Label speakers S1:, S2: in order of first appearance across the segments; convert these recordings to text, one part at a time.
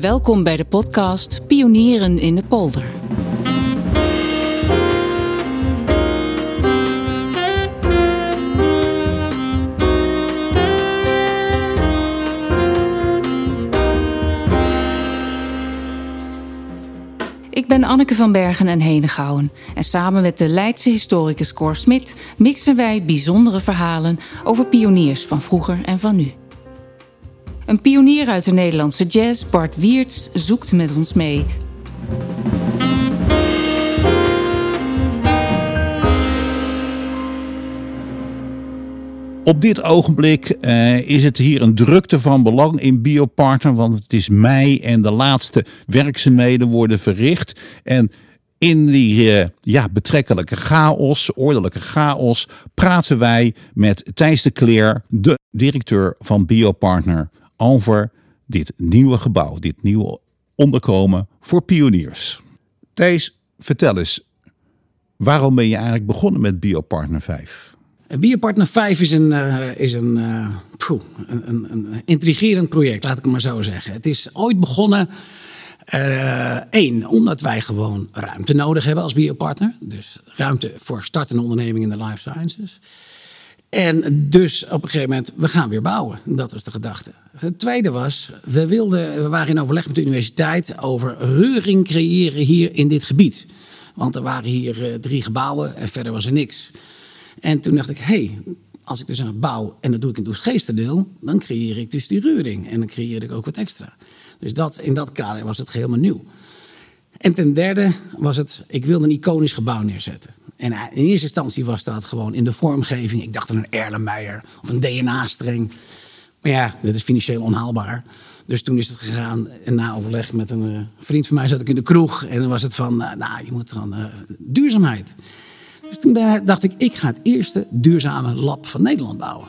S1: Welkom bij de podcast Pionieren in de Polder. Ik ben Anneke van Bergen en Henegouwen en samen met de Leidse historicus Cor Smit mixen wij bijzondere verhalen over pioniers van vroeger en van nu. Een pionier uit de Nederlandse jazz, Bart Wiertz, zoekt met ons mee.
S2: Op dit ogenblik uh, is het hier een drukte van belang in Biopartner, want het is mei en de laatste werkzaamheden worden verricht. En in die uh, ja, betrekkelijke chaos, ordelijke chaos, praten wij met Thijs de Kleer, de directeur van Biopartner, over dit nieuwe gebouw, dit nieuwe onderkomen voor pioniers. Thijs, vertel eens, waarom ben je eigenlijk begonnen met Biopartner 5?
S3: Biopartner 5 is een, uh, is een, pjoe, een, een, een, intrigerend project, laat ik het maar zo zeggen. Het is ooit begonnen, één, omdat wij gewoon ruimte nodig hebben als biopartner. Dus ruimte voor startende ondernemingen in de life sciences. En dus op een gegeven moment, we gaan weer bouwen. Dat was de gedachte. Het tweede was, we, wilden, we waren in overleg met de universiteit over reuring creëren hier in dit gebied. Want er waren hier drie gebouwen en verder was er niks. En toen dacht ik, hé, hey, als ik dus aan bouw en dat doe ik in het geesterdeel, dan creëer ik dus die reuring. En dan creëer ik ook wat extra. Dus dat, in dat kader was het helemaal nieuw. En ten derde was het, ik wilde een iconisch gebouw neerzetten. En in eerste instantie was dat gewoon in de vormgeving. Ik dacht aan een Erlenmeyer of een DNA-streng. Maar ja, dat is financieel onhaalbaar. Dus toen is het gegaan, en na overleg met een uh, vriend van mij zat ik in de kroeg. En dan was het van, uh, nou, je moet gewoon uh, duurzaamheid. Dus toen dacht ik, ik ga het eerste duurzame lab van Nederland bouwen.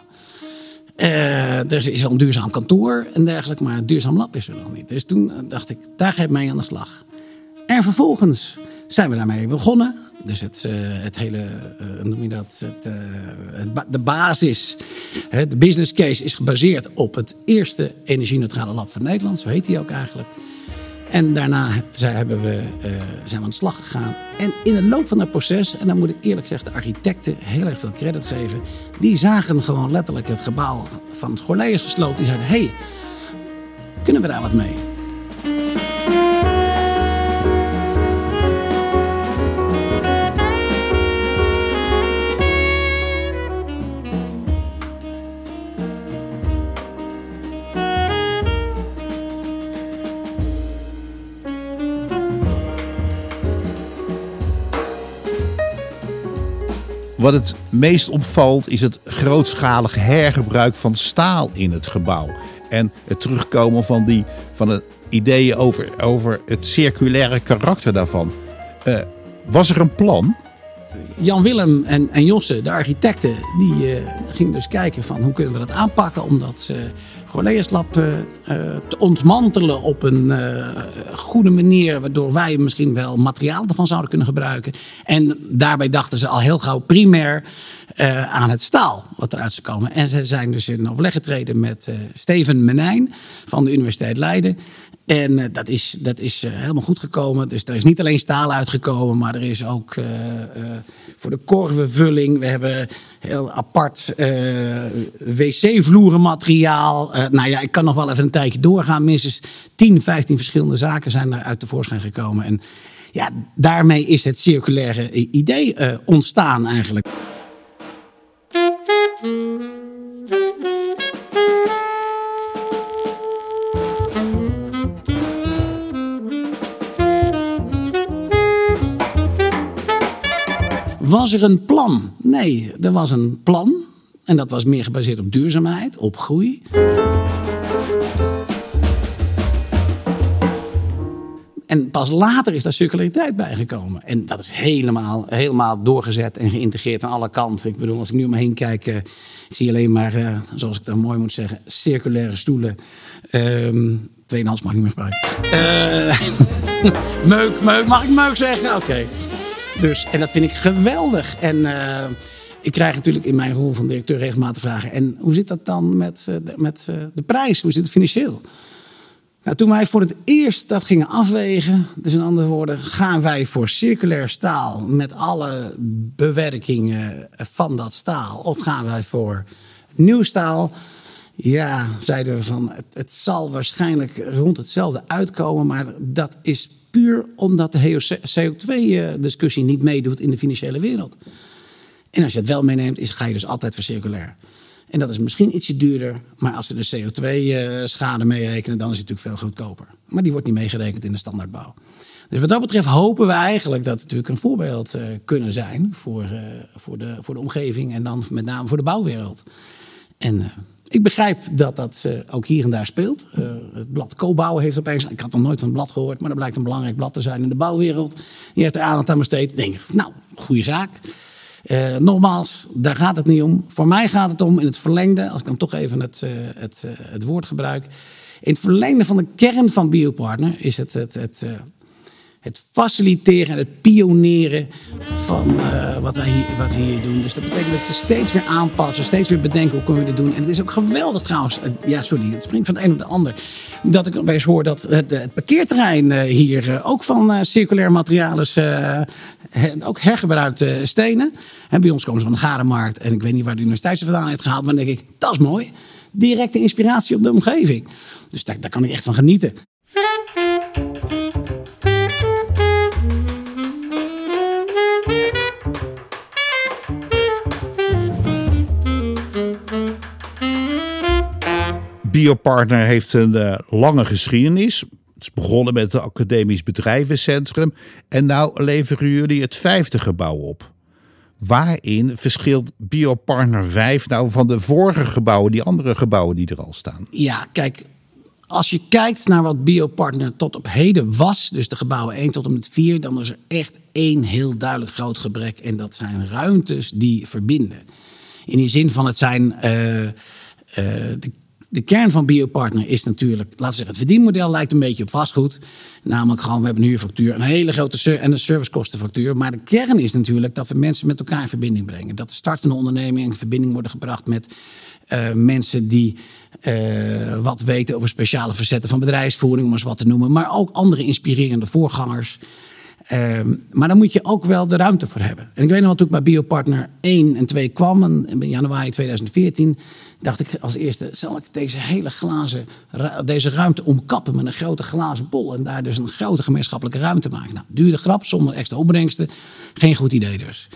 S3: Er is wel een duurzaam kantoor en dergelijke, maar een duurzaam lab is er nog niet. Dus toen dacht ik, daar ga ik mee aan de slag. En vervolgens zijn we daarmee begonnen. Dus het, uh, het hele, uh, noem je dat, het, het, de basis, de business case is gebaseerd op het eerste energie-neutrale lab van Nederland. Zo heet die ook eigenlijk. En daarna zijn, we, zijn we aan de slag gegaan. En in het loop van dat proces, en dan moet ik eerlijk zeggen de architecten heel erg veel credit geven. Die zagen gewoon letterlijk het gebouw van het Gorleers gesloopt. Die zeiden, hey, kunnen we daar wat mee?
S2: Wat het meest opvalt is het grootschalig hergebruik van staal in het gebouw. En het terugkomen van, die, van de ideeën over, over het circulaire karakter daarvan. Uh, was er een plan?
S3: Jan Willem en, en Josse, de architecten, die uh, gingen dus kijken van hoe kunnen we dat aanpakken. Ze Gorleerslab uh, te ontmantelen op een goede manier. Waardoor wij misschien wel materiaal ervan zouden kunnen gebruiken. En daarbij dachten ze al heel gauw primair aan het staal wat eruit zou komen. En ze zijn dus in overleg getreden met Steven Menijn van de Universiteit Leiden. En uh, dat is, dat is uh, helemaal goed gekomen. Dus er is niet alleen staal uitgekomen, maar er is ook uh, voor de korvenvulling. We hebben heel apart wc-vloerenmateriaal. nou ja, ik kan nog wel even een tijdje doorgaan. Minstens 10, 15 verschillende zaken zijn daar uit tevoorschijn gekomen. En ja, daarmee is het circulaire idee ontstaan eigenlijk. Was er een plan? Nee, er was een plan. En dat was meer gebaseerd op duurzaamheid, op groei. En pas later is daar circulariteit bijgekomen. En dat is helemaal, helemaal doorgezet en geïntegreerd aan alle kanten. Ik bedoel, als ik nu om me heen kijk, uh, ik zie alleen maar, uh, zoals ik dat mooi moet zeggen, circulaire stoelen. Um, tweedehands mag ik niet meer spreken. Uh, meuk, meuk, mag ik meuk zeggen? Oké. Dus, en dat vind ik geweldig. En uh, ik krijg natuurlijk in mijn rol van directeur regelmatig vragen. En hoe zit dat dan met, uh, met uh, de prijs? Hoe zit het financieel? Nou, toen wij voor het eerst dat gingen afwegen, dus in andere woorden, gaan wij voor circulair staal met alle bewerkingen van dat staal, of gaan wij voor nieuw staal? Ja, zeiden we van, het, het zal waarschijnlijk rond hetzelfde uitkomen, maar dat is puur omdat de CO2-discussie niet meedoet in de financiële wereld. En als je het wel meeneemt, is, ga je dus altijd voor circulair. En dat is misschien ietsje duurder, maar als ze de CO2-schade meerekenen, dan is het natuurlijk veel goedkoper. Maar die wordt niet meegerekend in de standaardbouw. Dus wat dat betreft hopen we eigenlijk dat het natuurlijk een voorbeeld uh, kunnen zijn voor, voor, de, voor de omgeving en dan met name voor de bouwwereld. En ik begrijp dat dat ook hier en daar speelt. het blad Co-bouwen heeft opeens, ik had nog nooit van het blad gehoord, maar dat blijkt een belangrijk blad te zijn in de bouwwereld. Die heeft er aandacht aan besteed. Ik denk, nou, goede zaak. Uh, nogmaals, daar gaat het niet om. Voor mij gaat het om in het verlengde, als ik dan toch even het, het, het woord gebruik. In het verlengde van de kern van Biopartner is het, het, het, het faciliteren en het pioneren van wat, wij hier, wat we hier doen. Dus dat betekent dat we steeds weer aanpassen, steeds weer bedenken hoe kunnen we dit doen. En het is ook geweldig trouwens, ja sorry, het springt van het een op de ander. Dat ik opeens hoor dat het, het parkeerterrein hier ook van circulair materiaal is ook hergebruikte stenen. En bij ons komen ze van de Garenmarkt. En ik weet niet waar de universiteit ze vandaan heeft gehaald. Maar dan denk ik, dat is mooi. Directe inspiratie op de omgeving. Dus daar, daar kan ik echt van genieten.
S2: Biopartner heeft een uh, lange geschiedenis. Het is begonnen met het Academisch Bedrijvencentrum en nou leveren jullie het vijfde gebouw op. Waarin verschilt Biopartner 5 nou van de vorige gebouwen, die andere gebouwen die er al staan?
S3: Ja, kijk, als je kijkt naar wat Biopartner tot op heden was, dus de gebouwen 1 tot en met 4, dan is er echt één heel duidelijk groot gebrek. En dat zijn ruimtes die verbinden. In die zin van het zijn uh, uh, de de kern van Biopartner is natuurlijk, laten we zeggen, het verdienmodel lijkt een beetje op vastgoed. Namelijk gewoon, we hebben een huurfactuur, een hele grote en een servicekostenfactuur. Maar de kern is natuurlijk dat we mensen met elkaar in verbinding brengen. Dat de startende ondernemingen in verbinding worden gebracht met uh, mensen die uh, wat weten over speciale verzetten van bedrijfsvoering, om eens wat te noemen. Maar ook andere inspirerende voorgangers. Uh, maar daar moet je ook wel de ruimte voor hebben. En ik weet nog wel, toen ik bij Biopartner 1 en 2 kwam, in januari 2014, dacht ik als eerste, zal ik deze hele glazen, deze ruimte omkappen met een grote glazen bol en daar dus een grote gemeenschappelijke ruimte maken. Nou, dure grap, zonder extra opbrengsten, geen goed idee dus.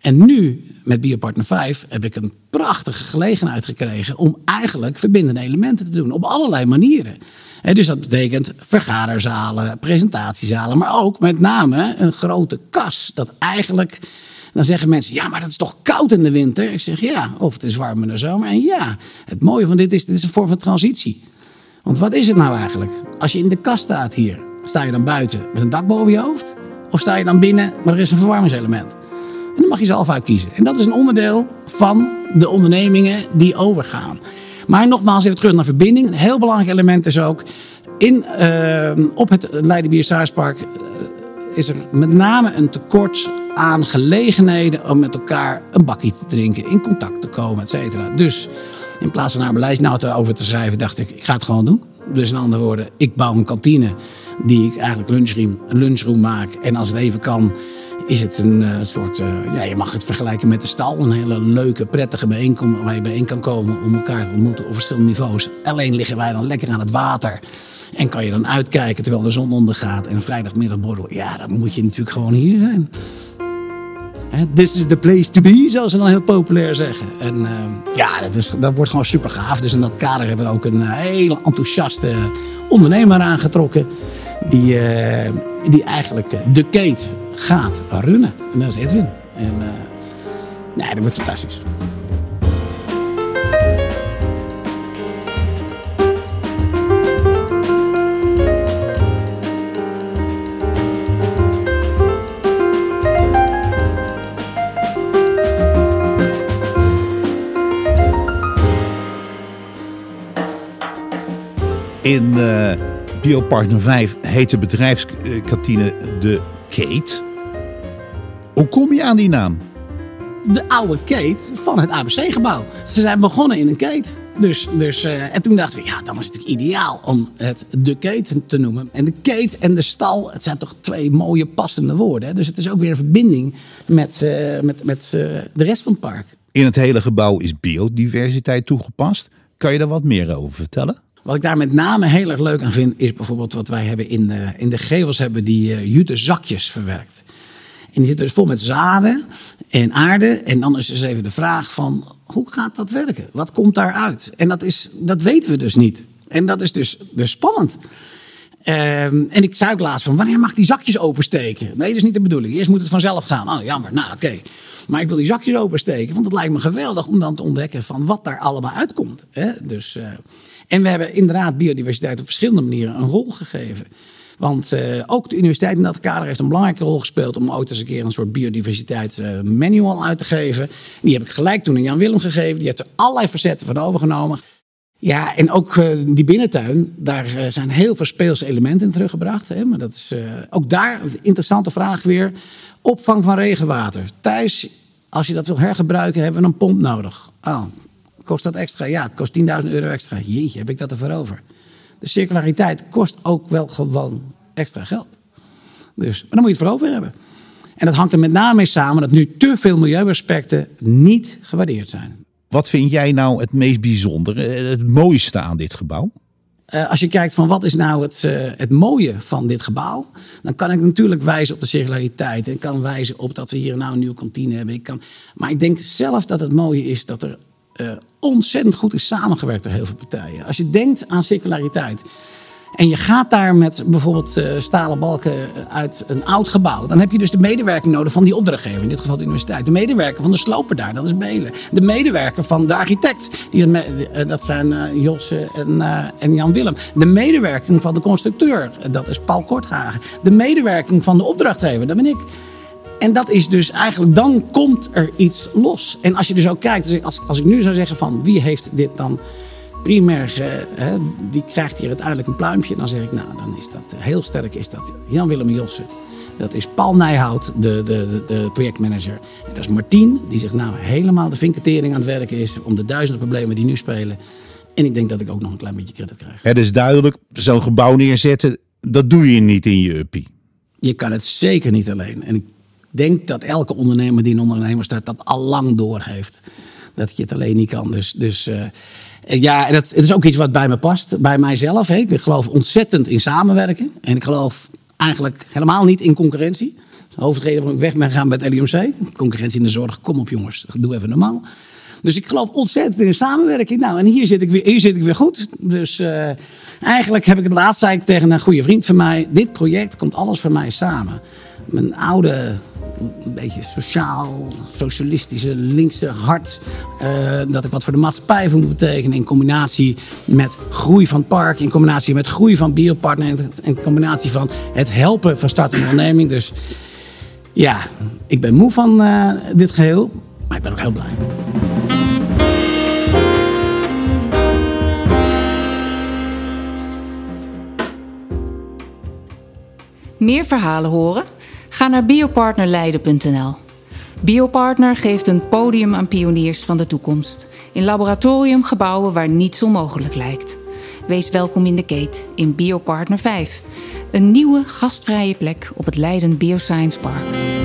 S3: En nu, met Biopartner 5, heb ik een prachtige gelegenheid gekregen om eigenlijk verbindende elementen te doen. Op allerlei manieren. dus dat betekent vergaderzalen, presentatiezalen, maar ook met name een grote kas. Dat eigenlijk, dan zeggen mensen, ja, maar dat is toch koud in de winter? Ik zeg ja, of het is warm in de zomer. En ja, het mooie van dit is, dit is een vorm van transitie. Want wat is het nou eigenlijk? Als je in de kast staat hier, sta je dan buiten met een dak boven je hoofd? Of sta je dan binnen, maar er is een verwarmingselement? En dan mag je zelf uitkiezen. En dat is een onderdeel van de ondernemingen die overgaan. Maar nogmaals, even terug naar verbinding. Een heel belangrijk element is ook. In, uh, op het Leidenbiershuispark uh, is er met name een tekort aan gelegenheden om met elkaar een bakje te drinken, in contact te komen, et cetera. Dus in plaats van naar beleidsnoten over te schrijven, dacht ik, ik ga het gewoon doen. Dus in andere woorden, ik bouw een kantine die ik eigenlijk lunchroom, een lunchroom maak. En als het even kan, is het een uh, soort, uh, ja, je mag het vergelijken met de stal. Een hele leuke, prettige bijeenkomst waar je bijeen kan komen om elkaar te ontmoeten op verschillende niveaus. Alleen liggen wij dan lekker aan het water. En kan je dan uitkijken terwijl de zon ondergaat en vrijdagmiddag borrel. Ja, dan moet je natuurlijk gewoon hier zijn. This is the place to be, zoals ze dan heel populair zeggen. En uh, ja, dat, is, dat wordt gewoon super gaaf. Dus in dat kader hebben we ook een hele enthousiaste ondernemer aangetrokken. Die, die eigenlijk de Kate gaat runnen. En dat is Edwin. En uh, nee, dat wordt fantastisch.
S2: In uh, Biopartner 5 heet de bedrijfskantine de Kate. Hoe kom je aan die naam?
S3: De oude Kate van het ABC-gebouw. Ze zijn begonnen in een Kate. Dus, dus, uh, en toen dachten we, ja, dan is het ideaal om het de keten te noemen. En de keet en de stal, het zijn toch twee mooie passende woorden. Hè? Dus het is ook weer een verbinding met, uh, met, met uh, de rest van het park.
S2: In het hele gebouw is biodiversiteit toegepast. Kan je daar wat meer over vertellen?
S3: Wat ik daar met name heel erg leuk aan vind, is bijvoorbeeld wat wij hebben in de, in de gevels hebben die uh, jute zakjes verwerkt. En die zitten dus vol met zaden en aarde. En dan is dus even de vraag van, hoe gaat dat werken? Wat komt daaruit? En dat, is, dat weten we dus niet. En dat is dus, dus spannend. Um, en ik zei ook laatst van, wanneer mag die zakjes opensteken? Nee, dat is niet de bedoeling. Eerst moet het vanzelf gaan. Oh, jammer. Nou, oké. Maar ik wil die zakjes opensteken, want het lijkt me geweldig om dan te ontdekken van wat daar allemaal uitkomt. Hè? Dus, uh, en we hebben inderdaad biodiversiteit op verschillende manieren een rol gegeven. Want uh, ook de universiteit in dat kader heeft een belangrijke rol gespeeld om ooit eens een keer een soort biodiversiteit uh, manual uit te geven. Die heb ik gelijk toen aan Jan Willem gegeven. Die heeft er allerlei facetten van overgenomen. Ja, en ook uh, die binnentuin, daar zijn heel veel speelse elementen in teruggebracht. Hè? Maar dat is ook daar een interessante vraag weer. Opvang van regenwater. Thuis, als je dat wil hergebruiken, hebben we een pomp nodig. Oh, kost dat extra? Ja, het kost 10.000 euro extra. Jeetje, heb ik dat ervoor over? De circulariteit kost ook wel gewoon extra geld. Dus, maar dan moet je het voor over hebben. En dat hangt er met name mee samen dat nu te veel milieuaspecten niet gewaardeerd zijn.
S2: Wat vind jij nou het meest bijzondere, het mooiste aan dit gebouw?
S3: Uh, als je kijkt van wat is nou het, uh, het mooie van dit gebouw, dan kan ik natuurlijk wijzen op de circulariteit. En kan wijzen op dat we hier nou een nieuwe kantine hebben. Ik kan, maar ik denk zelf dat het mooie is dat er uh, ontzettend goed is samengewerkt door heel veel partijen. Als je denkt aan circulariteit. En je gaat daar met bijvoorbeeld uh, stalen balken uit een oud gebouw. Dan heb je dus de medewerking nodig van die opdrachtgever. In dit geval de universiteit. De medewerker van de sloper daar, dat is Belen. De medewerker van de architect. Die, uh, dat zijn uh, en, en, Jan Willem. De medewerking van de constructeur. Dat is Paul Korthagen. De medewerking van de opdrachtgever, dat ben ik. En dat is dus eigenlijk, dan komt er iets los. En als je dus ook kijkt, als, als ik nu zou zeggen van wie heeft dit dan primair, hè, die krijgt hier uiteindelijk een pluimpje. Dan zeg ik, nou, dan is dat heel sterk, is dat Jan-Willem Jossen. Dat is Paul Nijhout, de, de, de, projectmanager. En dat is Martien, die zich nou helemaal de vinketering aan het werken is om de duizenden problemen die nu spelen. En ik denk dat ik ook nog een klein beetje credit krijg.
S2: Het is duidelijk, zo'n gebouw neerzetten, dat doe je niet in je uppie.
S3: Je kan het zeker niet alleen. En ik denk dat elke ondernemer die een ondernemer start dat al lang door heeft. Dat je het alleen niet kan. Dus, dus uh, ja, en het, het, is ook iets wat bij me past, bij mijzelf. Hè. Ik geloof ontzettend in samenwerken. En ik geloof eigenlijk helemaal niet in concurrentie. De hoofdreden waarom ik weg ben gegaan met LUMC. Concurrentie in de zorg, kom op jongens, doe even normaal. Dus ik geloof ontzettend in samenwerking. Nou, en hier zit ik weer, hier zit ik weer goed. Dus uh, eigenlijk heb ik het laatst zei ik tegen een goede vriend van mij: dit project komt alles voor mij samen. Mijn oude een beetje sociaal, socialistische, linkse hart. Uh, dat ik wat voor de maatschappij moet betekenen. In combinatie met groei van park. In combinatie met groei van biopartner. In combinatie van het helpen van startende onderneming. Dus ja, ik ben moe van uh, dit geheel. Maar ik ben ook heel blij.
S1: Meer verhalen horen? Ga naar biopartnerleiden.nl. Biopartner geeft een podium aan pioniers van de toekomst. In laboratoriumgebouwen waar niets onmogelijk lijkt. Wees welkom in de Keet in Biopartner 5. Een nieuwe gastvrije plek op het Leiden Bioscience Park.